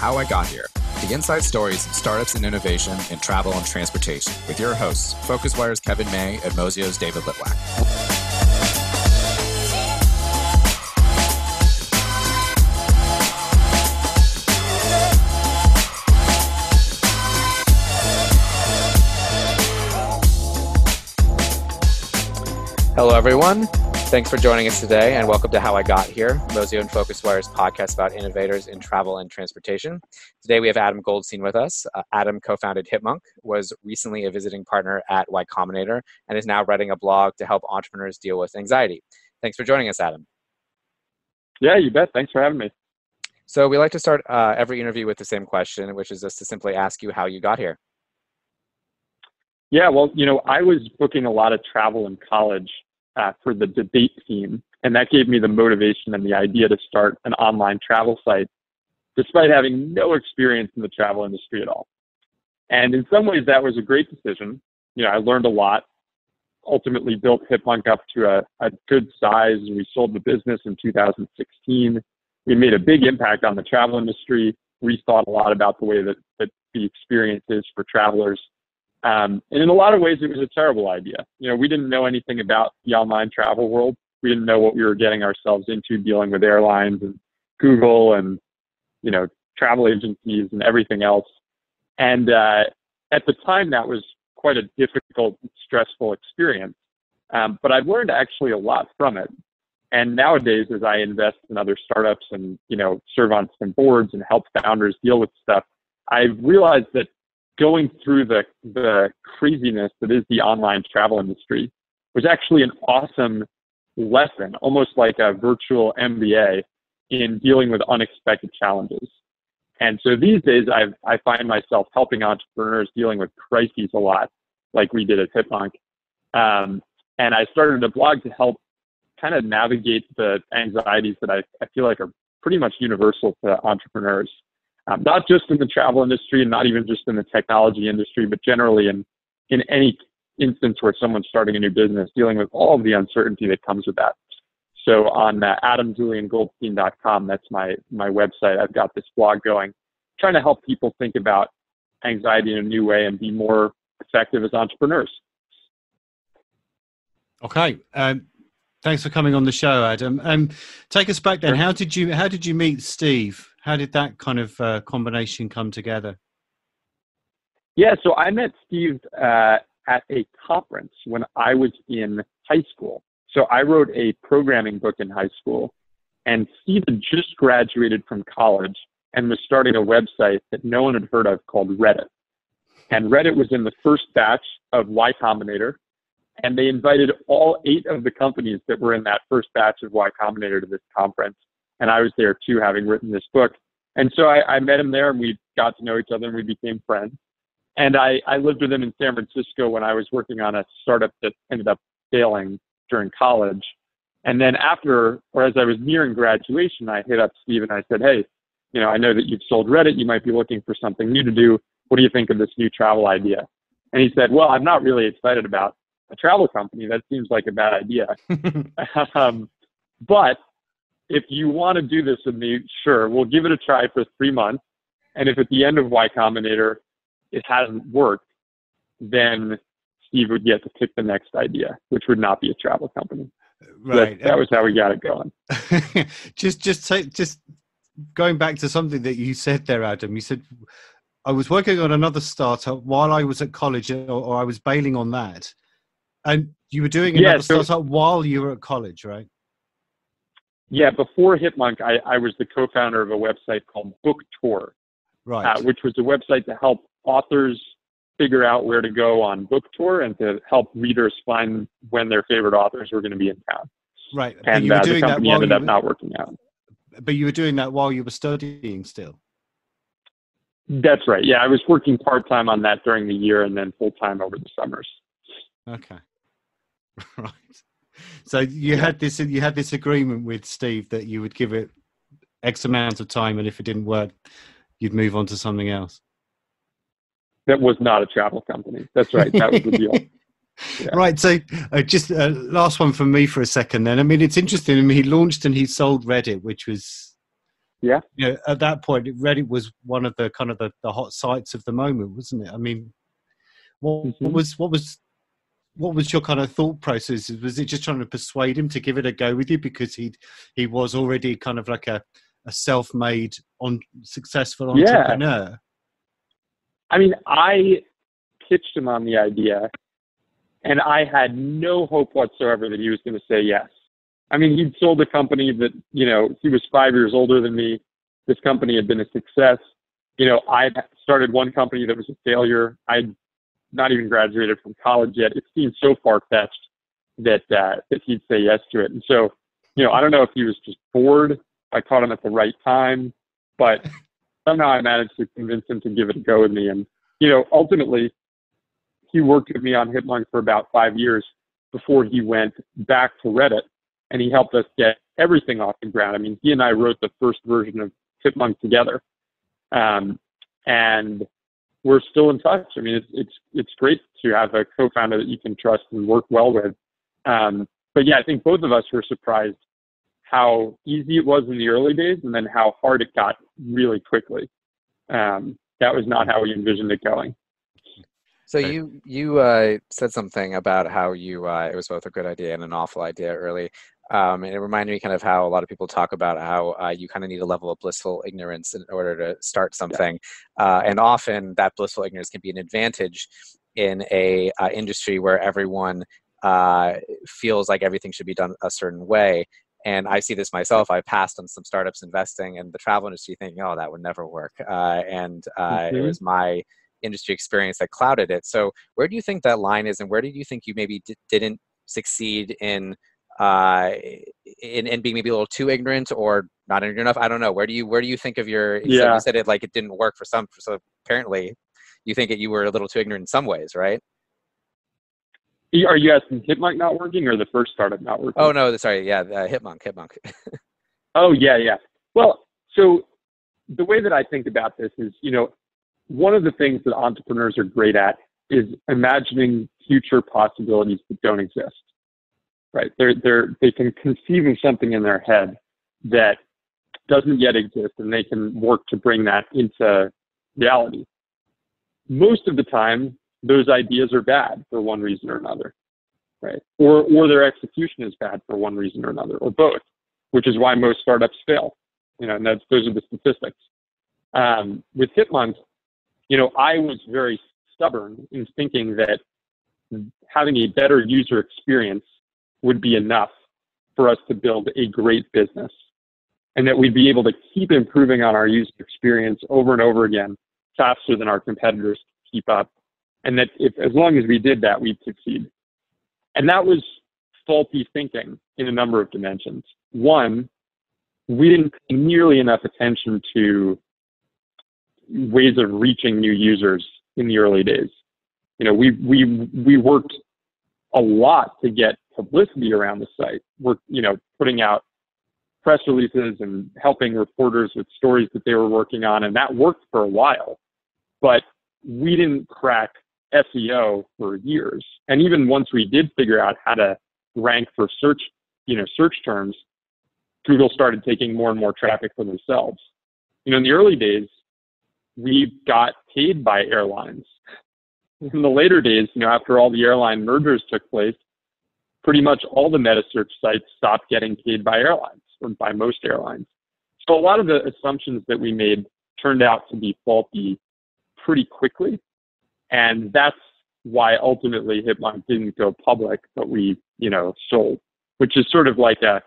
How I Got Here, the inside stories of startups and innovation in travel and transportation, with your hosts, FocusWire's Kevin May and Mozio's David Litwack. Hello, everyone. Thanks for joining us today, and welcome to How I Got Here, Mozio and FocusWire's podcast about innovators in travel and transportation. Today, we have Adam Goldstein with us. Uh, Adam co-founded Hipmunk, was recently a visiting partner at Y Combinator, and is now writing a blog to help entrepreneurs deal with anxiety. Thanks for joining us, Adam. Yeah, you bet. Thanks for having me. So we like to start uh, every interview with the same question, which is just to simply ask you how you got here. Yeah, well, you know, I was booking a lot of travel in college uh, for the debate team. And that gave me the motivation and the idea to start an online travel site, despite having no experience in the travel industry at all. And in some ways, that was a great decision. You know, I learned a lot, ultimately built Hipmunk up to a, a good size. We sold the business in 2016. We made a big impact on the travel industry, rethought a lot about the way that, that the experience is for travelers. Um, and in a lot of ways, it was a terrible idea. You know, we didn't know anything about the online travel world. We didn't know what we were getting ourselves into dealing with airlines and Google and, you know, travel agencies and everything else. And uh, at the time, that was quite a difficult, stressful experience. Um, but I've learned actually a lot from it. And nowadays, as I invest in other startups and, you know, serve on some boards and help founders deal with stuff, I've realized that going through the the craziness that is the online travel industry was actually an awesome lesson, almost like a virtual MBA in dealing with unexpected challenges. And so these days, I I find myself helping entrepreneurs dealing with crises a lot, like we did at Hipmunk. Um, and I started a blog to help kind of navigate the anxieties that I, I feel like are pretty much universal to entrepreneurs um, not just in the travel industry and not even just in the technology industry, but generally in, in any instance where someone's starting a new business, dealing with all of the uncertainty that comes with that. So on uh, adamjuliangoldstein.com, that's my, my website. I've got this blog going, trying to help people think about anxiety in a new way and be more effective as entrepreneurs. Okay. Um, thanks for coming on the show, Adam. Um, take us back then. Sure. How did you how did you meet Steve? How did that kind of uh, combination come together? Yeah, so I met Steve uh, at a conference when I was in high school. So I wrote a programming book in high school, and Steve had just graduated from college and was starting a website that no one had heard of called Reddit. And Reddit was in the first batch of Y Combinator, and they invited all eight of the companies that were in that first batch of Y Combinator to this conference and I was there too, having written this book. And so I, I met him there, and we got to know each other, and we became friends. And I, I lived with him in San Francisco when I was working on a startup that ended up failing during college. And then after, or as I was nearing graduation, I hit up Steve and I said, "Hey, you know, I know that you've sold Reddit. You might be looking for something new to do. What do you think of this new travel idea?" And he said, "Well, I'm not really excited about a travel company. That seems like a bad idea. um, but if you want to do this with me, sure, we'll give it a try for three months. And if at the end of Y Combinator it hasn't worked, then Steve would get to pick the next idea, which would not be a travel company. Right. That, that was how we got it going. just, just, take, just going back to something that you said there, Adam. You said I was working on another startup while I was at college, or, or I was bailing on that, and you were doing another yeah, so, startup while you were at college, right? Yeah, before Hipmunk, I, I was the co-founder of a website called Book Tour, right? Uh, which was a website to help authors figure out where to go on book tour and to help readers find when their favorite authors were going to be in town. Right, and you were uh, doing the company that ended up were, not working out. But you were doing that while you were studying still. That's right. Yeah, I was working part time on that during the year and then full time over the summers. Okay. Right. So you had this you had this agreement with Steve that you would give it X amount of time, and if it didn't work, you'd move on to something else. That was not a travel company. That's right. That was the deal. Yeah. Right. So, uh, just uh, last one from me for a second. Then, I mean, it's interesting. I mean, he launched and he sold Reddit, which was Yeah. You know, at that point, Reddit was one of the kind of the, the hot sites of the moment, wasn't it? I mean, what, Mhm. what was what was what was your kind of thought process? Was it just trying to persuade him to give it a go with you because he he was already kind of like a, a self-made on successful Yeah. entrepreneur? I mean, I pitched him on the idea, and I had no hope whatsoever that he was going to say yes. I mean, he'd sold a company that, you know, he was five years older than me. This company had been a success. You know, I'd started one company that was a failure. I'd not even graduated from college yet. It seemed so far fetched that uh, that he'd say yes to it. And so, you know, I don't know if he was just bored. I caught him at the right time, but somehow I managed to convince him to give it a go with me. And you know, ultimately, he worked with me on Hipmunk for about five years before he went back to Reddit, and he helped us get everything off the ground. I mean, he and I wrote the first version of Hipmunk together, um, and we're still in touch. I mean, it's it's it's great to have a co-founder that you can trust and work well with. Um, but yeah, I think both of us were surprised how easy it was in the early days, and then how hard it got really quickly. Um, that was not how we envisioned it going. So you you uh, said something about how you uh, it was both a good idea and an awful idea early, um, and it reminded me kind of how a lot of people talk about how uh, you kind of need a level of blissful ignorance in order to start something, uh, and often that blissful ignorance can be an advantage in a uh, industry where everyone uh, feels like everything should be done a certain way. And I see this myself. I passed on some startups investing in the travel industry, thinking, "Oh, that would never work," uh, and uh, it Mhm. was my industry experience that clouded it. So where do you think that line is, and where do you think you maybe d- didn't succeed in, uh, in in being maybe a little too ignorant or not ignorant enough? I don't know. Where do you where do you think of your? Yeah. you said it like it didn't work for some. So apparently, you think that you were a little too ignorant in some ways, right? Are you asking Hipmunk not working or the first startup not working? Oh no, sorry, yeah, uh, Hipmunk, Hipmunk. Oh yeah, yeah. Well, so the way that I think about this is, you know, one of the things that entrepreneurs are great at is imagining future possibilities that don't exist. Right? They're they're they can conceive of something in their head that doesn't yet exist, and they can work to bring that into reality. Most of the time, those ideas are bad for one reason or another, right? Or or their execution is bad for one reason or another, or both which is why most startups fail. You know, and that's those are the statistics. Um, with Hipmunk, you know, I was very stubborn in thinking that having a better user experience would be enough for us to build a great business, and that we'd be able to keep improving on our user experience over and over again, faster than our competitors keep up, and that if as long as we did that, we'd succeed. And that was faulty thinking in a number of dimensions. One, we didn't pay nearly enough attention to ways of reaching new users in the early days. You know, we we we worked a lot to get publicity around the site. We're you know putting out press releases and helping reporters with stories that they were working on, and that worked for a while. But we didn't crack SEO for years. And even once we did figure out how to rank for search, you know, search terms, Google started taking more and more traffic for themselves. You know, in the early days, we got paid by airlines. In the later days, you know, after all the airline mergers took place, pretty much all the meta search sites stopped getting paid by airlines or by most airlines. So a lot of the assumptions that we made turned out to be faulty pretty quickly. And that's why ultimately Hipmunk didn't go public, but we, you know, sold, which is sort of like a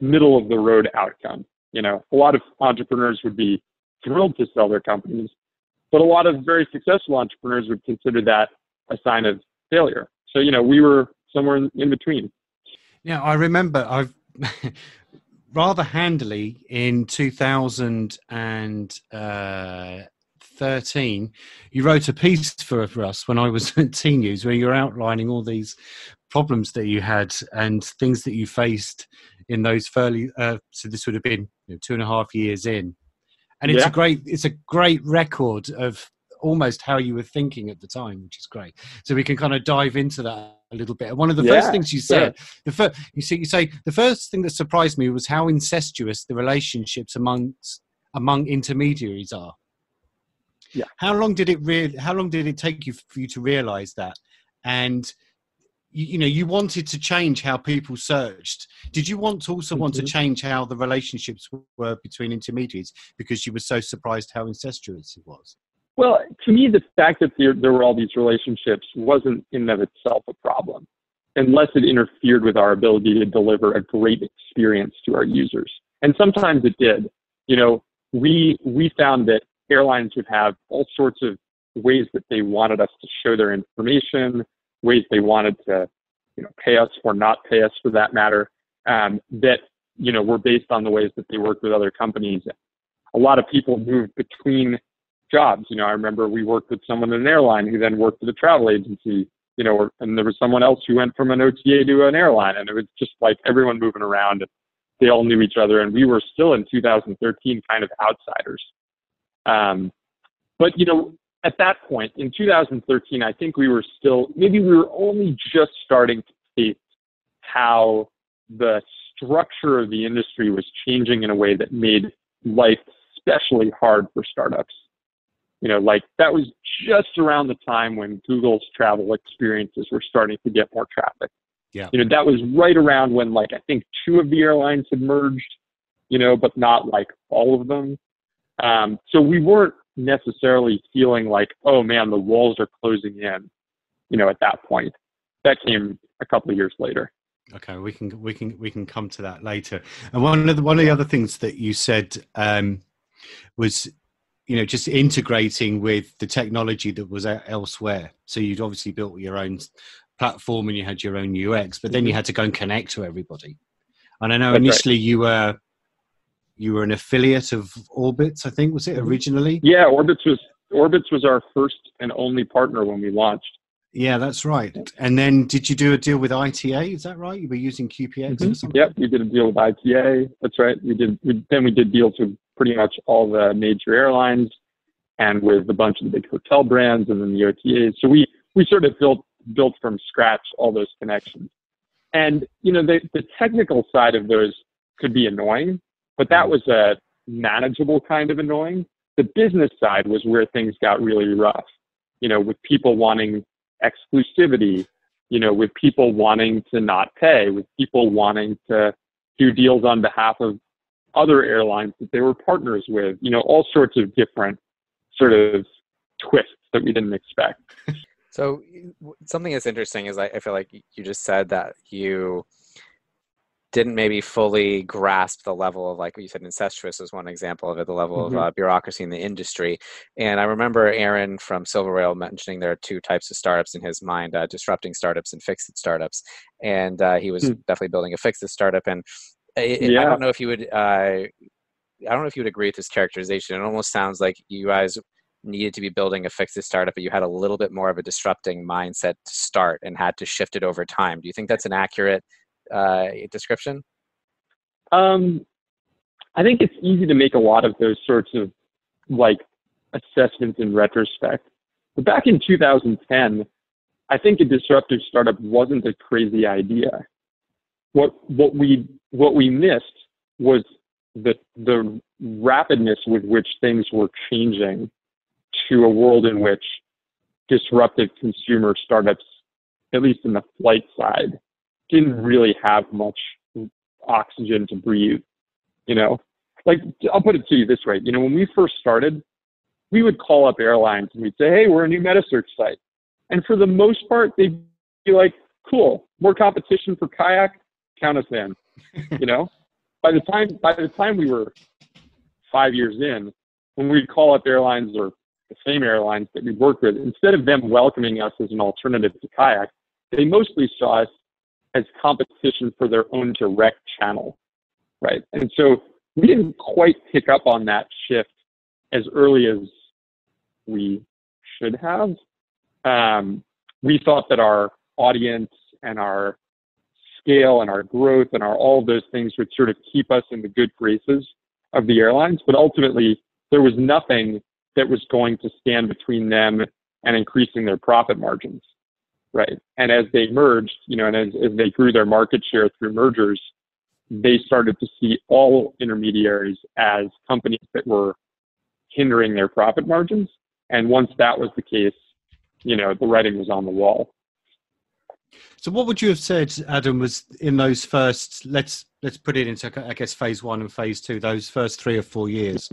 middle of the road outcome. You know, a lot of entrepreneurs would be thrilled to sell their companies, but a lot of very successful entrepreneurs would consider that a sign of failure. So, you know, we were somewhere in, in between. Yeah, I remember I've rather handily in 2013, you wrote a piece for, for us when I was at Tnooz where you're outlining all these problems that you had and things that you faced in those fairly, uh, so this would have been you know, two and a half years in. And it's Yeah. a great, it's a great record of almost how you were thinking at the time, which is great. So we can kind of dive into that a little bit. One of the Yeah, first things you said, the fir- you see, you say the first thing that surprised me was how incestuous the relationships amongst among intermediaries are. Yeah. How long did it real? How long did it take you for you to realize that? And you, you know, you wanted to change how people searched. Did you want to also want to Mhm. change how the relationships were between intermediaries because you were so surprised how incestuous it was? Well, to me, the fact that there, there were all these relationships wasn't in and of itself a problem, unless it interfered with our ability to deliver a great experience to our users. And sometimes it did. You know, we we found that airlines would have all sorts of ways that they wanted us to show their information, ways they wanted to, you know, pay us or not pay us for that matter, um, that you know were based on the ways that they worked with other companies. A lot of people moved between jobs. You know, I remember we worked with someone in an airline who then worked at a travel agency. You know, or- and there was someone else who went from an OTA to an airline, and it was just like everyone moving around. And they all knew each other, and we were still in 2013 kind of outsiders. Um, but you know, at that point in 2013, I think we were still maybe we were only just starting to taste how the structure of the industry was changing in a way that made life especially hard for startups. You know, like that was just around the time when Google's travel experiences were starting to get more traffic. Yeah. You know, that was right around when like I think two of the airlines had merged, you know, but not like all of them. Um, so we weren't necessarily feeling like, oh man, the walls are closing in, you know, at that point. That came a couple of years later. Okay, we can we can we can come to that later. And one of the one of the other things that you said um, was, you know, just integrating with the technology that was elsewhere. So you'd obviously built your own platform and you had your own UX, but then you Mhm. had to go and connect to everybody. And I know That's right. initially you were you were an affiliate of Orbitz, I think was it Mhm. originally? Yeah, Orbitz was Orbitz was our first and only partner when we launched. Yeah, that's right. And then did you do a deal with ITA? Is that right? You were using QPX or something? Yep, we did a deal with ITA. That's right. We did. We, then we did deals with pretty much all the major airlines and with a bunch of the big hotel brands and then the OTAs. So we we sort of built built from scratch all those connections. And you know the the technical side of those could be annoying, but that was a manageable kind of annoying. The business side was where things got really rough. You know, with people wanting exclusivity, you know, with people wanting to not pay, with people wanting to do deals on behalf of other airlines that they were partners with, you know, all sorts of different sort of twists that we didn't expect. So something that's interesting is I, I feel like you just said that you didn't maybe fully grasp the level of like what you said incestuous is one example of it the level Mhm. of uh, bureaucracy in the industry and i remember aaron from SilverRail mentioning there are two types of startups in his mind uh, disrupting startups and fixed startups and uh, he was Hmm. definitely building a fixed startup and I, I- I don't know if you would uh, I don't know if you would agree with this characterization. It almost sounds like you guys needed to be building a fixed startup, but you had a little bit more of a disrupting mindset to start and had to shift it over time. Do you think that's an accurate uh, description? Um, I think it's easy to make a lot of those sorts of like assessments in retrospect. But back in 2010, I think a disruptive startup wasn't a crazy idea. What what we what we missed was the the rapidness with which things were changing to a world in which disruptive consumer startups, at least in the flight side, didn't really have much oxygen to breathe. You know, like I'll put it to you this way. You know, when we first started, we would call up airlines and we'd say, "Hey, we're a new meta search site," and for the most part, they'd be like, "Cool, more competition for kayak, count us in." you know, by the time by the time we were five years in, when we'd call up airlines or the same airlines that we'd worked with, instead of them welcoming us as an alternative to kayak, they mostly saw us as competition for their own direct channel, right? And so we didn't quite pick up on that shift as early as we should have. Um, we thought that our audience and our scale and our growth and our all those things would sort of keep us in the good graces of the airlines, but ultimately there was nothing that was going to stand between them and increasing their profit margins, right? And as they merged, you know, and as, as they grew their market share through mergers, they started to see all intermediaries as companies that were hindering their profit margins. And once that was the case, you know, the writing was on the wall. So, what would you have said, Adam, was in those first let's let's put it into I guess phase one and phase two, those first three or four years?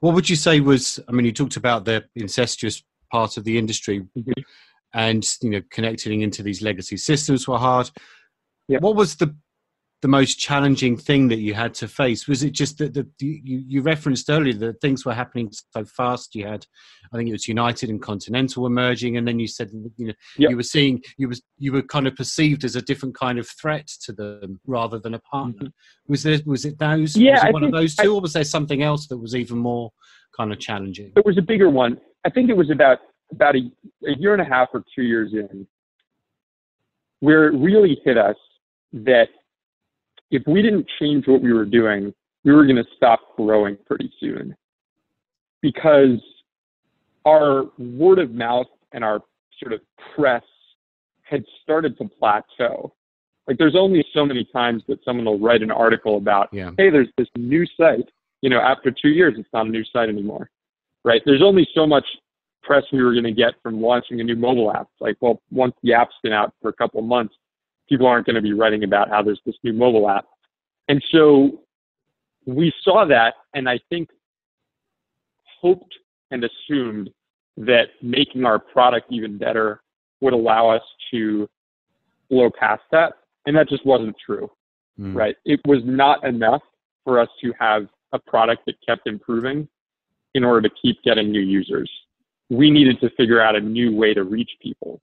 What would you say was? I mean, you talked about the incestuous part of the industry, mm-hmm. and you know, connecting into these legacy systems were hard. Yep. What was the the most challenging thing that you had to face? Was it just that the, you, you referenced earlier that things were happening so fast? You had, I think it was United and Continental emerging, and then you said you know yep. you were seeing you was you were kind of perceived as a different kind of threat to them rather than a partner. Mm-hmm. Was there was it those? Yeah, was it one of those two, I, or was there something else that was even more kind of challenging? It was a bigger one. I think it was about about a, a year and a half or two years in, where it really hit us that if we didn't change what we were doing, we were going to stop growing pretty soon because our word of mouth and our sort of press had started to plateau. Like there's only so many times that someone will write an article about, yeah. hey, there's this new site. You know, after two years, it's not a new site anymore, right? There's only so much press we were going to get from launching a new mobile app. Like, well, once the app's been out for a couple months, people aren't going to be writing about how there's this new mobile app. And so we saw that, and I think hoped and assumed that making our product even better would allow us to blow past that. And that just wasn't true, mm. right? It was not enough for us to have a product that kept improving in order to keep getting new users. We needed to figure out a new way to reach people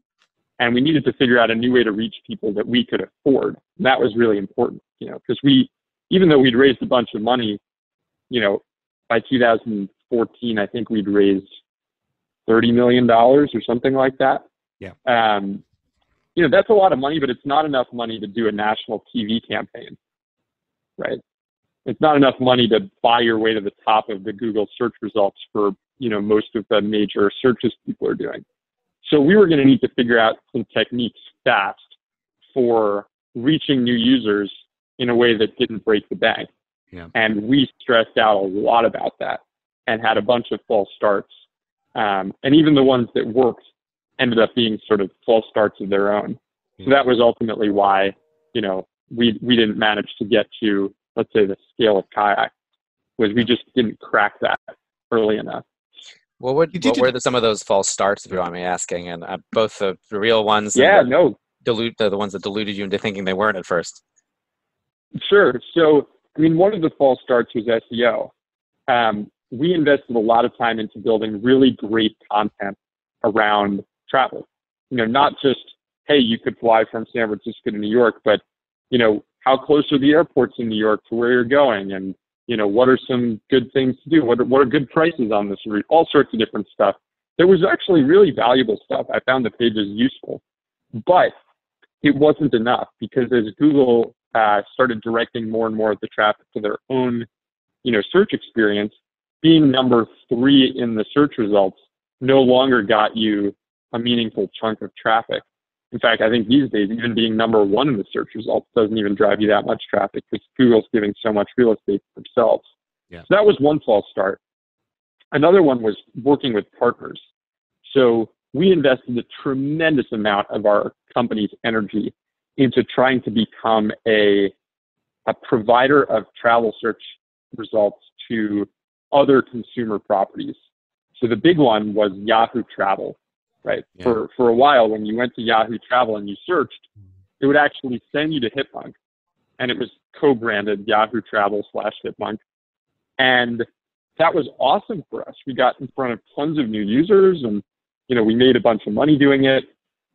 and we needed to figure out a new way to reach people that we could afford. And that was really important, you know, because we, even though we'd raised a bunch of money, you know, by 2014, I think we'd raised thirty million dollars or something like that. Yeah. Um, you know, that's a lot of money, but it's not enough money to do a national TV campaign, right? It's not enough money to buy your way to the top of the Google search results for you know most of the major searches people are doing. So we were going to need to figure out some techniques fast for reaching new users in a way that didn't break the bank. Yeah. And we stressed out a lot about that and had a bunch of false starts. Um, and even the ones that worked ended up being sort of false starts of their own. Yeah. So that was ultimately why, you know, we, we didn't manage to get to, let's say, the scale of kayak, was we just didn't crack that early enough. What would what were the, some of those false starts, if you want me asking, and uh, both the, the, real ones, yeah, the, no, dilute the, the ones that deluded you into thinking they weren't at first. Sure. So, I mean, one of the false starts was SEO. Um, we invested a lot of time into building really great content around travel. You know, not just hey, you could fly from San Francisco to New York, but you know, how close are the airports in New York to where you're going, and you know, what are some good things to do? What are, what are good prices on this route? All sorts of different stuff. There was actually really valuable stuff. I found the pages useful, but it wasn't enough because as Google uh, started directing more and more of the traffic to their own, you know, search experience, being number three in the search results no longer got you a meaningful chunk of traffic. In fact, I think these days, even being number one in the search results doesn't even drive you that much traffic because Google's giving so much real estate themselves. Yeah. So that was one false start. Another one was working with partners. So we invested a tremendous amount of our company's energy into trying to become a, a provider of travel search results to other consumer properties. So the big one was Yahoo Travel right? Yeah. For for a while, when you went to Yahoo Travel and you searched, mm-hmm. it would actually send you to Hipmunk, and it was co-branded Yahoo Travel slash Hipmunk, and that was awesome for us. We got in front of tons of new users, and you know we made a bunch of money doing it.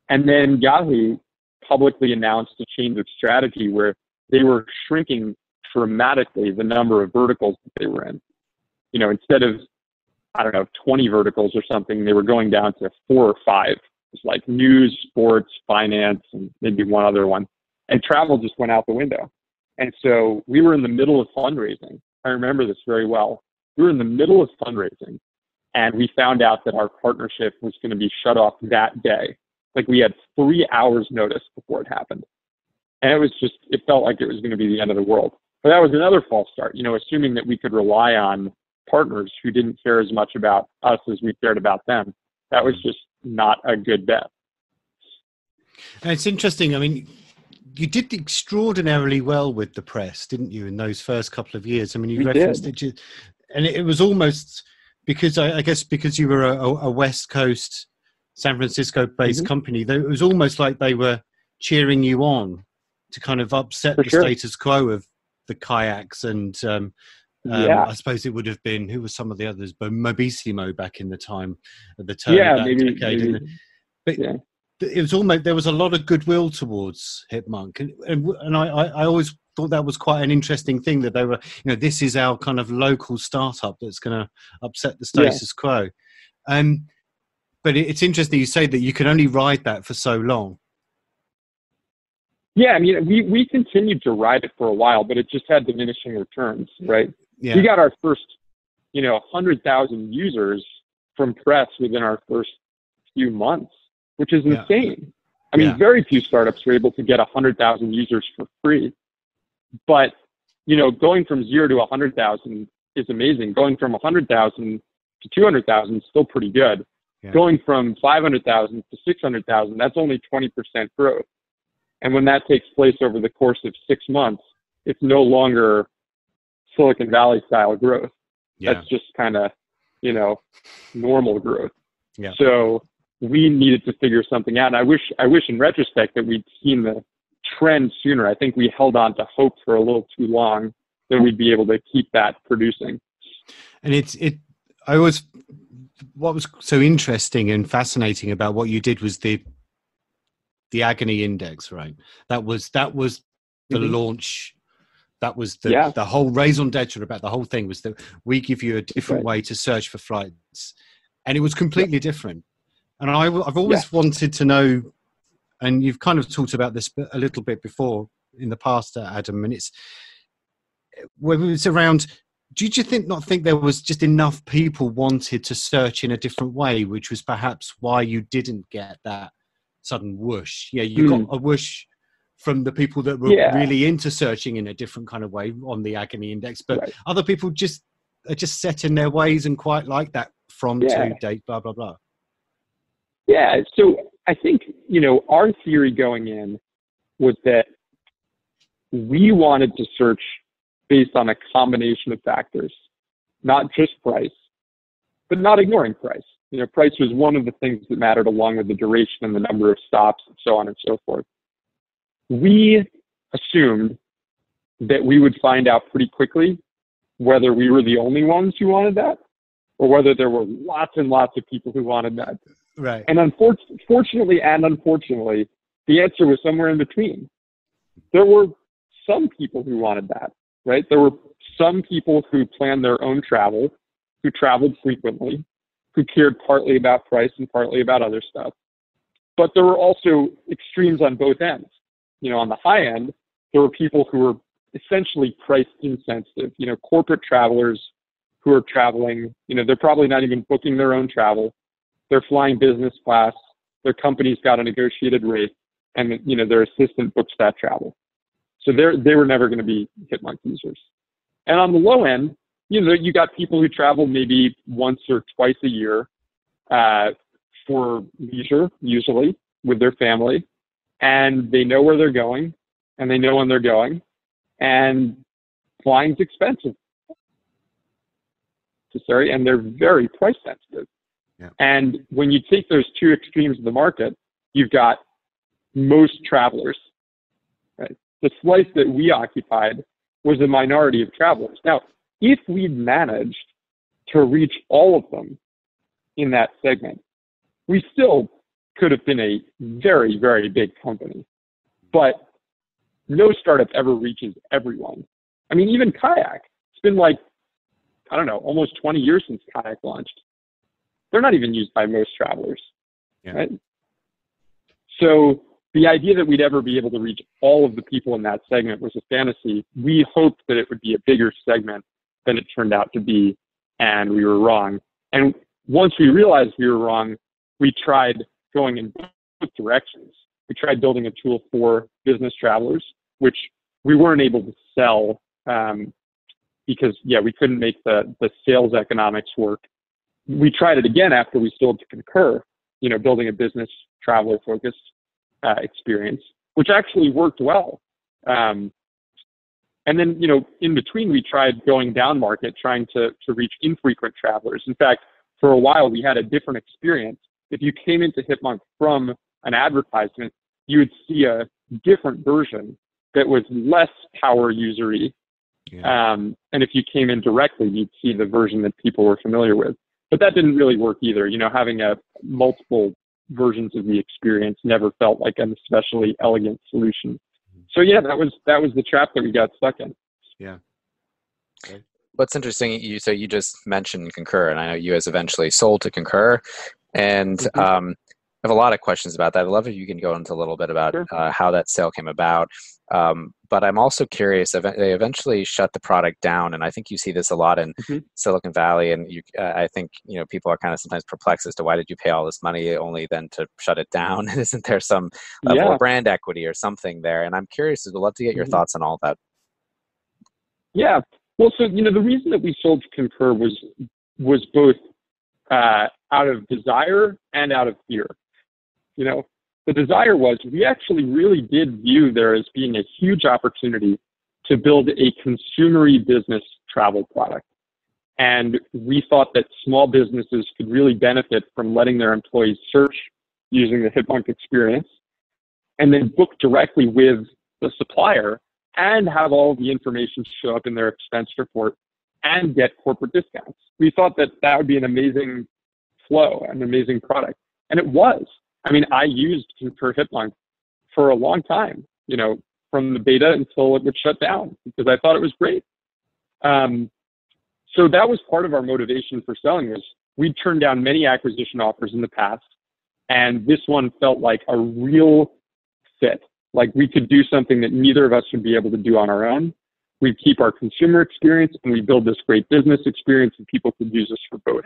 And then Yahoo publicly announced a change of strategy where they were shrinking dramatically the number of verticals that they were in. You know, instead of I don't know, 20 verticals or something. They were going down to four or five. It's like news, sports, finance, and maybe one other one. And travel just went out the window. And so we were in the middle of fundraising. I remember this very well. We were in the middle of fundraising and we found out that our partnership was going to be shut off that day. Like we had three hours notice before it happened. And it was just, it felt like it was going to be the end of the world. But that was another false start, you know, assuming that we could rely on partners who didn't care as much about us as we cared about them. That was just not a good bet. And it's interesting. I mean, you did extraordinarily well with the press, didn't you, in those first couple of years? I mean, you we referenced did. it, and it was almost because I, I guess because you were a, a, West Coast, San Francisco-based mm-hmm. company, it was almost like they were cheering you on to kind of upset For the sure. status quo of the kayaks and. Um, um, yeah. I suppose it would have been who were some of the others, but Mobissimo back in the time at the turn yeah, of that maybe, decade. maybe. But yeah. it was almost there was a lot of goodwill towards Hipmunk, and and, and I, I always thought that was quite an interesting thing that they were, you know, this is our kind of local startup that's going to upset the status yeah. quo. Um, but it, it's interesting you say that you can only ride that for so long. Yeah, I mean, we we continued to ride it for a while, but it just had diminishing returns, right? Yeah. We got our first, you know, hundred thousand users from press within our first few months, which is insane. Yeah. I mean, yeah. very few startups were able to get 100,000 users for free. But, you know, going from zero to 100,000 is amazing. Going from 100,000 to 200,000 is still pretty good. Yeah. Going from 500,000 to 600,000, that's only 20% growth. And when that takes place over the course of six months, it's no longer Silicon Valley style growth. Yeah. That's just kind of, you know, normal growth. Yeah. So we needed to figure something out. And I wish, I wish in retrospect that we'd seen the trend sooner. I think we held on to hope for a little too long that we'd be able to keep that producing. And it's, it, I was, what was so interesting and fascinating about what you did was the, the agony index, right? That was, that was the Mhm. launch that was the Yeah. the whole raison d'etre about the whole thing was that we give you a different Right. way to search for flights, and it was completely different. And I, have always Yeah. wanted to know, and you've kind of talked about this a little bit before in the past, uh, Adam. And it's when it's around. did you think not think there was just enough people wanted to search in a different way, which was perhaps why you didn't get that sudden whoosh? Yeah, you Hmm. got a whoosh from the people that were Yeah. really into searching in a different kind of way on the agony index, but Right. other people just are just set in their ways and quite like that from Yeah. to date, blah blah blah. Yeah. So I think, you know, our theory going in was that we wanted to search based on a combination of factors, not just price, but not ignoring price. You know, price was one of the things that mattered along with the duration and the number of stops and so on and so forth. We assumed that we would find out pretty quickly whether we were the only ones who wanted that or whether there were lots and lots of people who wanted that. Right. And unfortunately, and unfortunately, the answer was somewhere in between. There were some people who wanted that, right? There were some people who planned their own travel, who traveled frequently, who cared partly about price and partly about other stuff. But there were also extremes on both ends. You know, on the high end, there were people who were essentially price insensitive, you know, corporate travelers who are traveling, you know, they're probably not even booking their own travel they're flying business class. Their company's got a negotiated rate, and you know their assistant books that travel. So they're they were never going to be Hipmunk users. And on the low end, you know, you got people who travel maybe once or twice a year uh, for leisure, usually with their family, and they know where they're going, and they know when they're going, and flying's expensive. Sorry, and they're very price sensitive. Yeah. And when you take those two extremes of the market, you've got most travelers. Right? The slice that we occupied was a minority of travelers. Now, if we'd managed to reach all of them in that segment, we still could have been a very, very big company. But no startup ever reaches everyone. I mean, even Kayak, it's been like, I don't know, almost 20 years since Kayak launched they're not even used by most travelers. Yeah. Right? So the idea that we'd ever be able to reach all of the people in that segment was a fantasy. We hoped that it would be a bigger segment than it turned out to be, and we were wrong. And once we realized we were wrong, we tried going in book directions. We tried building a tool for business travelers, which we weren't able to sell um, because yeah, we couldn't make the the sales economics work. We tried it again after we sold to Concur, you know, building a business traveler focused uh, experience, which actually worked well. Um, and then, you know, in between, we tried going down market, trying to, to reach infrequent travelers. In fact, for a while, we had a different experience. If you came into Hipmunk from an advertisement, you would see a different version that was less power usery. Yeah. Um, and if you came in directly, you'd see the version that people were familiar with. But that didn't really work either. You know, having a multiple versions of the experience never felt like an especially elegant solution so yeah, that was that was the trap that we got stuck in. Yeah. Okay. What's interesting, you so you just mentioned Concur, and I know you guys eventually sold to Concur, and mm-hmm. um, I have a lot of questions about that. I'd love if you can go into a little bit about sure. uh, how that sale came about. Um, but I'm also curious. They eventually shut the product down, and I think you see this a lot in mm-hmm. Silicon Valley. And you, uh, I think you know people are kind of sometimes perplexed as to why did you pay all this money only then to shut it down? Isn't there some level yeah. of brand equity or something there? And I'm curious. I'd love to get your mm-hmm. thoughts on all that. Yeah. Well, so you know the reason that we sold to Concur was was both uh, out of desire and out of fear. You know, the desire was we actually really did view there as being a huge opportunity to build a consumery business travel product. And we thought that small businesses could really benefit from letting their employees search using the Hipmunk experience and then book directly with the supplier and have all the information show up in their expense report and get corporate discounts. We thought that that would be an amazing flow, an amazing product. And it was. I mean, I used Concur Hipmunk for a long time, you know, from the beta until it would shut down because I thought it was great. Um, so that was part of our motivation for selling was We'd turned down many acquisition offers in the past, and this one felt like a real fit. Like we could do something that neither of us would be able to do on our own. We'd keep our consumer experience and we build this great business experience and people can use us for both.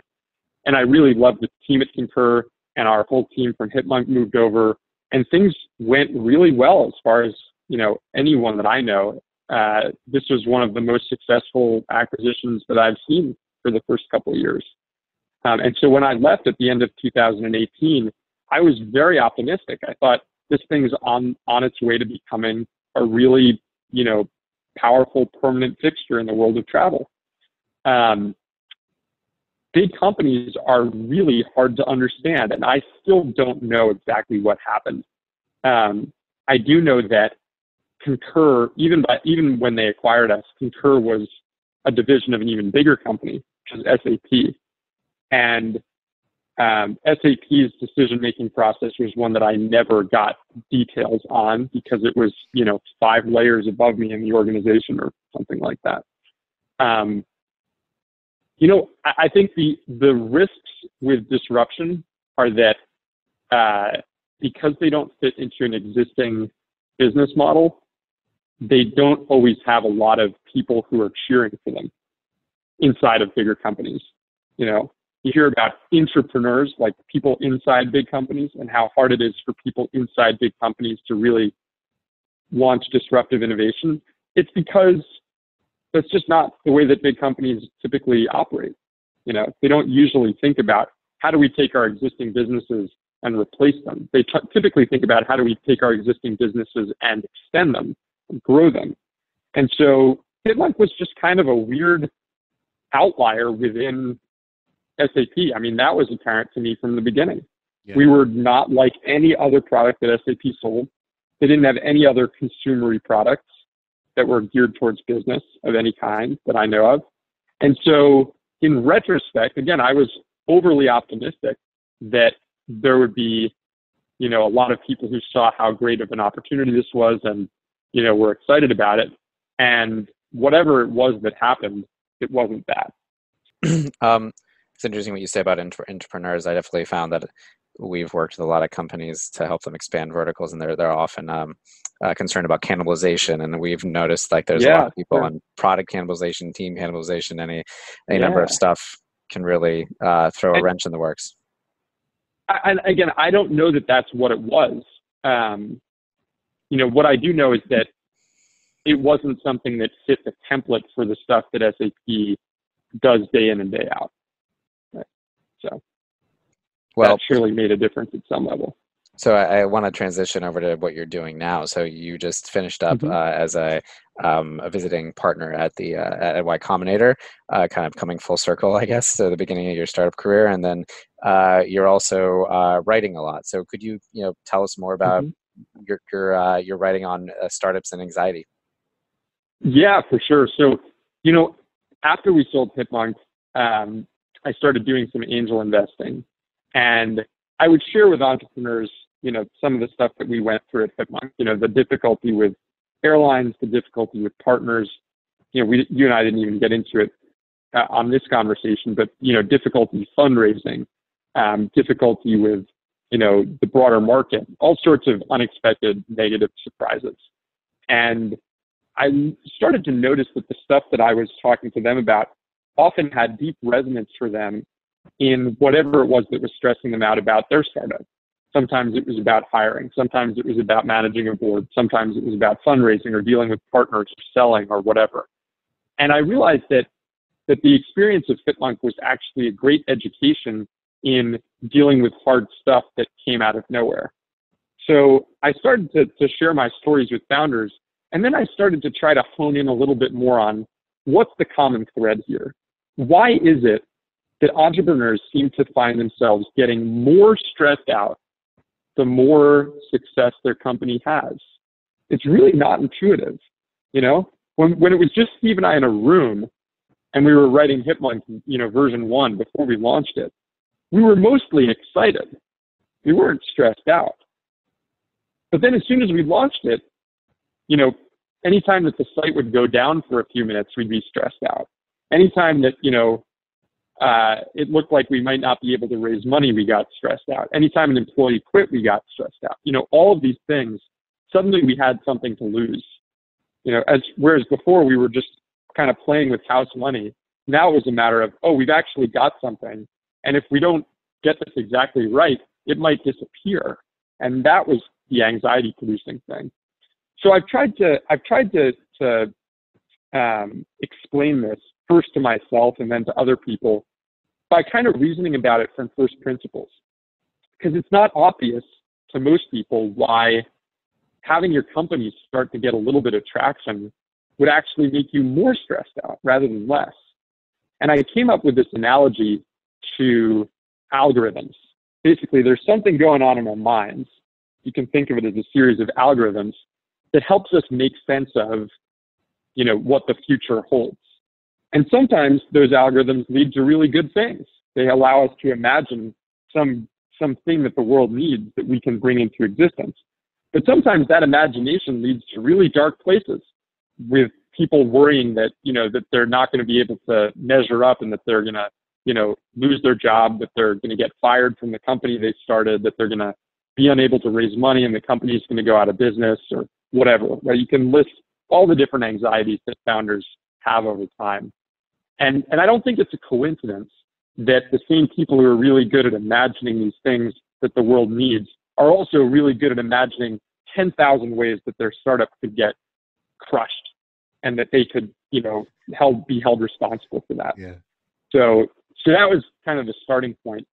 And I really loved the team at Concur and our whole team from Hipmunk moved over, and things went really well as far as you know anyone that I know. Uh, this was one of the most successful acquisitions that I've seen for the first couple of years. Um, and so when I left at the end of 2018, I was very optimistic. I thought this thing's on on its way to becoming a really you know powerful permanent fixture in the world of travel. Um, big companies are really hard to understand, and I still don't know exactly what happened. Um, I do know that Concur, even by even when they acquired us, Concur was a division of an even bigger company, which is SAP, and um, SAP's decision-making process was one that I never got details on because it was, you know, five layers above me in the organization or something like that. Um, you know, I think the the risks with disruption are that uh, because they don't fit into an existing business model, they don't always have a lot of people who are cheering for them inside of bigger companies. You know, you hear about entrepreneurs, like people inside big companies, and how hard it is for people inside big companies to really launch disruptive innovation. It's because that's just not the way that big companies typically operate. You know, they don't usually think about how do we take our existing businesses and replace them. They t- typically think about how do we take our existing businesses and extend them and grow them. And so Hipmunk was just kind of a weird outlier within SAP. I mean, that was apparent to me from the beginning. Yeah. We were not like any other product that SAP sold. They didn't have any other consumery products that were geared towards business of any kind that I know of. And so, in retrospect, again, I was overly optimistic that there would be, you know, a lot of people who saw how great of an opportunity this was and, you know, were excited about it. And whatever it was that happened, it wasn't that. um, it's interesting what you say about inter- entrepreneurs. I definitely found that we've worked with a lot of companies to help them expand verticals, and they're they're often um, uh, concerned about cannibalization. And we've noticed like there's yeah, a lot of people sure. on product cannibalization, team cannibalization, any any yeah. number of stuff can really uh, throw a wrench in the works. I, again, I don't know that that's what it was. Um, you know, what I do know is that it wasn't something that fit the template for the stuff that SAP does day in and day out. So, well, that surely made a difference at some level. So I, I want to transition over to what you're doing now. So you just finished up mm-hmm. uh, as a, um, a visiting partner at the uh, at Y Combinator, uh, kind of coming full circle, I guess, to the beginning of your startup career, and then uh, you're also uh, writing a lot. So could you you know tell us more about mm-hmm. your your uh, your writing on startups and anxiety? Yeah, for sure. So you know, after we sold Hipmunk, um, I started doing some angel investing, and I would share with entrepreneurs you know, some of the stuff that we went through at Hipmunk, you know, the difficulty with airlines, the difficulty with partners. You know, we, you and I didn't even get into it uh, on this conversation, but, you know, difficulty fundraising, um, difficulty with, you know, the broader market, all sorts of unexpected negative surprises. And I started to notice that the stuff that I was talking to them about often had deep resonance for them in whatever it was that was stressing them out about their startup. Sometimes it was about hiring. Sometimes it was about managing a board. Sometimes it was about fundraising or dealing with partners or selling or whatever. And I realized that that the experience of Hipmunk was actually a great education in dealing with hard stuff that came out of nowhere. So I started to, to share my stories with founders, and then I started to try to hone in a little bit more on what's the common thread here? Why is it that entrepreneurs seem to find themselves getting more stressed out the more success their company has. It's really not intuitive. You know, when, when it was just Steve and I in a room and we were writing Hipmunk, you know, version one before we launched it, we were mostly excited. We weren't stressed out. But then as soon as we launched it, you know, anytime that the site would go down for a few minutes, we'd be stressed out. Anytime that, you know, uh, it looked like we might not be able to raise money, we got stressed out. Anytime an employee quit, we got stressed out. You know, all of these things, suddenly we had something to lose. You know, as whereas before we were just kind of playing with house money. Now it was a matter of, oh, we've actually got something. And if we don't get this exactly right, it might disappear. And that was the anxiety producing thing. So I've tried to I've tried to to um, explain this first to myself and then to other people by kind of reasoning about it from first principles. Because it's not obvious to most people why having your company start to get a little bit of traction would actually make you more stressed out rather than less. And I came up with this analogy to algorithms. Basically, there's something going on in our minds. You can think of it as a series of algorithms that helps us make sense of, you know, what the future holds. And sometimes those algorithms lead to really good things. They allow us to imagine some something that the world needs that we can bring into existence. But sometimes that imagination leads to really dark places with people worrying that, you know, that they're not going to be able to measure up and that they're going to, you know, lose their job, that they're going to get fired from the company they started, that they're going to be unable to raise money and the company is going to go out of business or whatever. Right? You can list all the different anxieties that founders have over time. And, and I don't think it's a coincidence that the same people who are really good at imagining these things that the world needs are also really good at imagining 10,000 ways that their startup could get crushed and that they could, you know, held, be held responsible for that. Yeah. So, so that was kind of the starting point.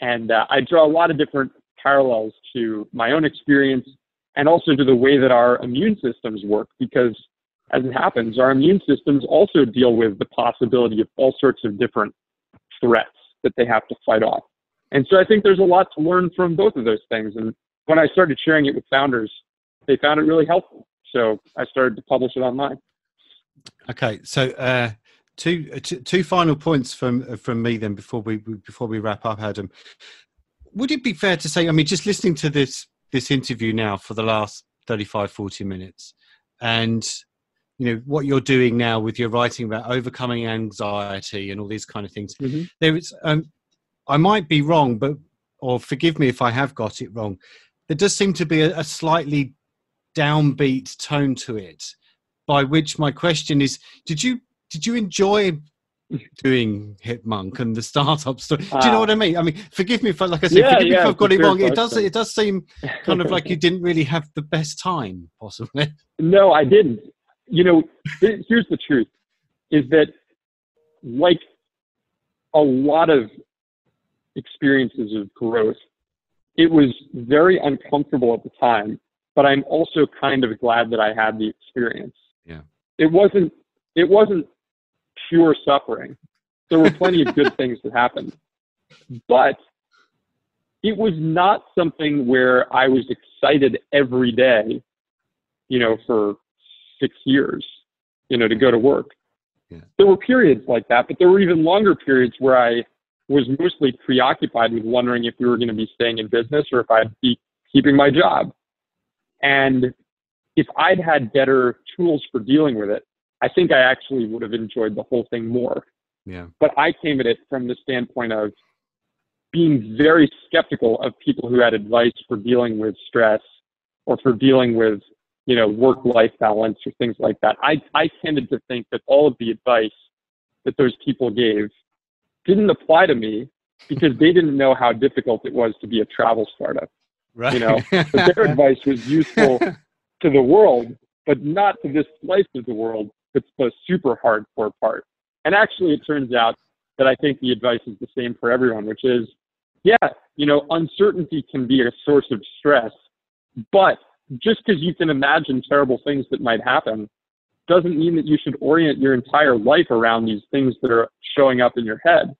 And uh, I draw a lot of different parallels to my own experience and also to the way that our immune systems work because as it happens, our immune systems also deal with the possibility of all sorts of different threats that they have to fight off. And so I think there's a lot to learn from both of those things. And when I started sharing it with founders, they found it really helpful. So I started to publish it online. Okay, so uh, two, uh, two two final points from uh, from me then before we before we wrap up, Adam. Would it be fair to say? I mean, just listening to this this interview now for the last 35, 40 minutes, and you know what you're doing now with your writing about overcoming anxiety and all these kind of things mm-hmm. there is um, i might be wrong but or forgive me if i have got it wrong there does seem to be a, a slightly downbeat tone to it by which my question is did you did you enjoy doing Hipmunk and the startup story. Do you know what I mean? I mean, forgive me for like I said, Yeah, forgive me yeah, if I've got it wrong. It does it does seem kind of like you didn't really have the best time, possibly. No, I didn't. You know, th- here's the truth: is that like a lot of experiences of growth, it was very uncomfortable at the time. But I'm also kind of glad that I had the experience. Yeah. It wasn't. It wasn't pure suffering. There were plenty of good things that happened, but it was not something where I was excited every day you know, for six years, you know, to go to work. Yeah. There were periods like that, but there were even longer periods where I was mostly preoccupied with wondering if we were going to be staying in business or if I'd be keeping my job. And if I'd had better tools for dealing with it, I think I actually would have enjoyed the whole thing more. Yeah. But I came at it from the standpoint of being very skeptical of people who had advice for dealing with stress or for dealing with you know, work life balance or things like that. I, I tended to think that all of the advice that those people gave didn't apply to me because they didn't know how difficult it was to be a travel startup. Right. You know, But their advice was useful to the world, but not to this slice of the world that's the super hardcore part. And actually, it turns out that I think the advice is the same for everyone, which is, yeah, you know, uncertainty can be a source of stress, but just because you can imagine terrible things that might happen doesn't mean that you should orient your entire life around these things that are showing up in your head.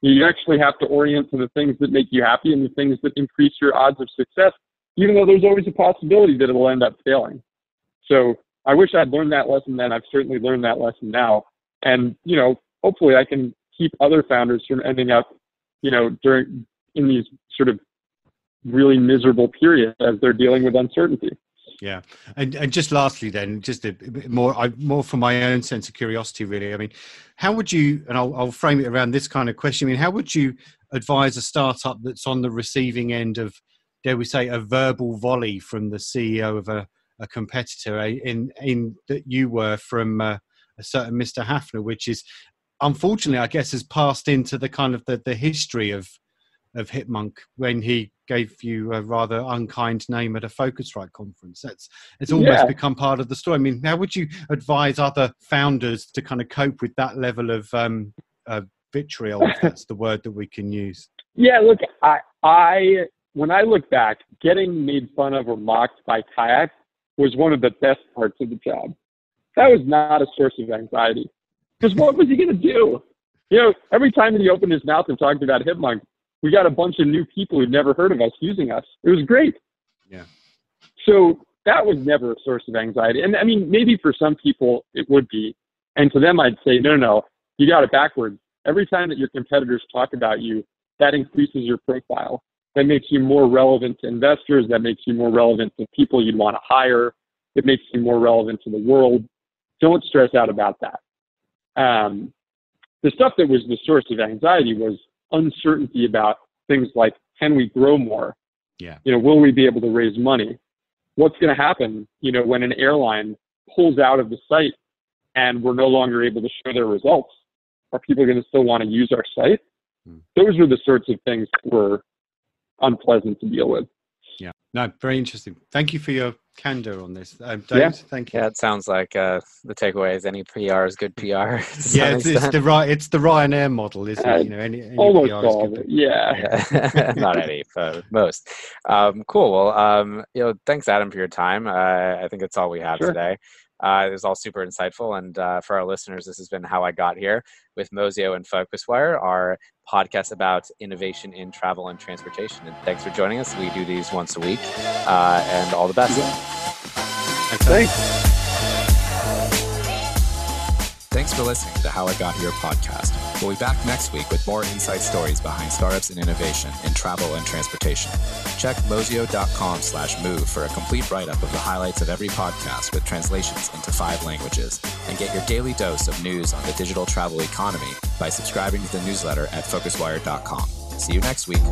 You actually have to orient to the things that make you happy and the things that increase your odds of success, even though there's always a possibility that it'll end up failing. So I wish I'd learned that lesson then. I've certainly learned that lesson now. And, you know, hopefully I can keep other founders from ending up, you know, during in these sort of really miserable period as they're dealing with uncertainty. Yeah, and and just lastly, then, just a more, I, more for my own sense of curiosity, really. I mean, how would you? And I'll, I'll frame it around this kind of question. I mean, how would you advise a startup that's on the receiving end of, dare we say, a verbal volley from the CEO of a, a competitor, eh, in in that you were from uh, a certain Mr. Hafner, which is unfortunately, I guess, has passed into the kind of the, the history of of Hipmunk when he gave you a rather unkind name at a PhoCusWright conference. That's it's almost Yeah. become part of the story. I mean, how would you advise other founders to kind of cope with that level of um, uh, vitriol, if that's the word that we can use? Yeah, look, I, I, when I look back, getting made fun of or mocked by Kayak was one of the best parts of the job. That was not a source of anxiety. Because what was he going to do? You know, every time he opened his mouth and talked about Hipmunk, we got a bunch of new people who'd never heard of us using us. It was great. Yeah. So that was never a source of anxiety. And I mean, maybe for some people it would be. And to them, I'd say, no, no, no, you got it backwards. Every time that your competitors talk about you, that increases your profile. That makes you more relevant to investors. That makes you more relevant to people you'd want to hire. It makes you more relevant to the world. Don't stress out about that. Um, the stuff that was the source of anxiety was uncertainty about things like, can we grow more? Yeah. You know, will we be able to raise money? What's going to happen, you know, when an airline pulls out of the site and we're no longer able to show their results? Are people going to still want to use our site? Hmm. Those are the sorts of things that were unpleasant to deal with. Yeah. No, very interesting. Thank you for your candor on this, um, Dave. Yeah. Thank you. Yeah, it sounds like uh, the takeaway is any PR is good PR. Yeah, it's, it's the right. It's the Ryanair model, isn't Uh, it? You know, any, any Almost PR is all good. Yeah. Yeah. not any, but most. Um, cool. Well, um, you know, thanks, Adam, for your time. Uh, I think that's all we have Sure. today. Uh, it was all super insightful, and uh, for our listeners, this has been how I got here with Mozio and PhocusWire, our podcast about innovation in travel and transportation. And thanks for joining us. We do these once a week, uh, and all the best. Okay. Thanks. Thanks for listening to How I Got Here podcast. We'll be back next week with more inside stories behind startups and innovation in travel and transportation. Check mozio.com slash move for a complete write-up of the highlights of every podcast with translations into five languages. And get your daily dose of news on the digital travel economy by subscribing to the newsletter at phocuswire.com. See you next week.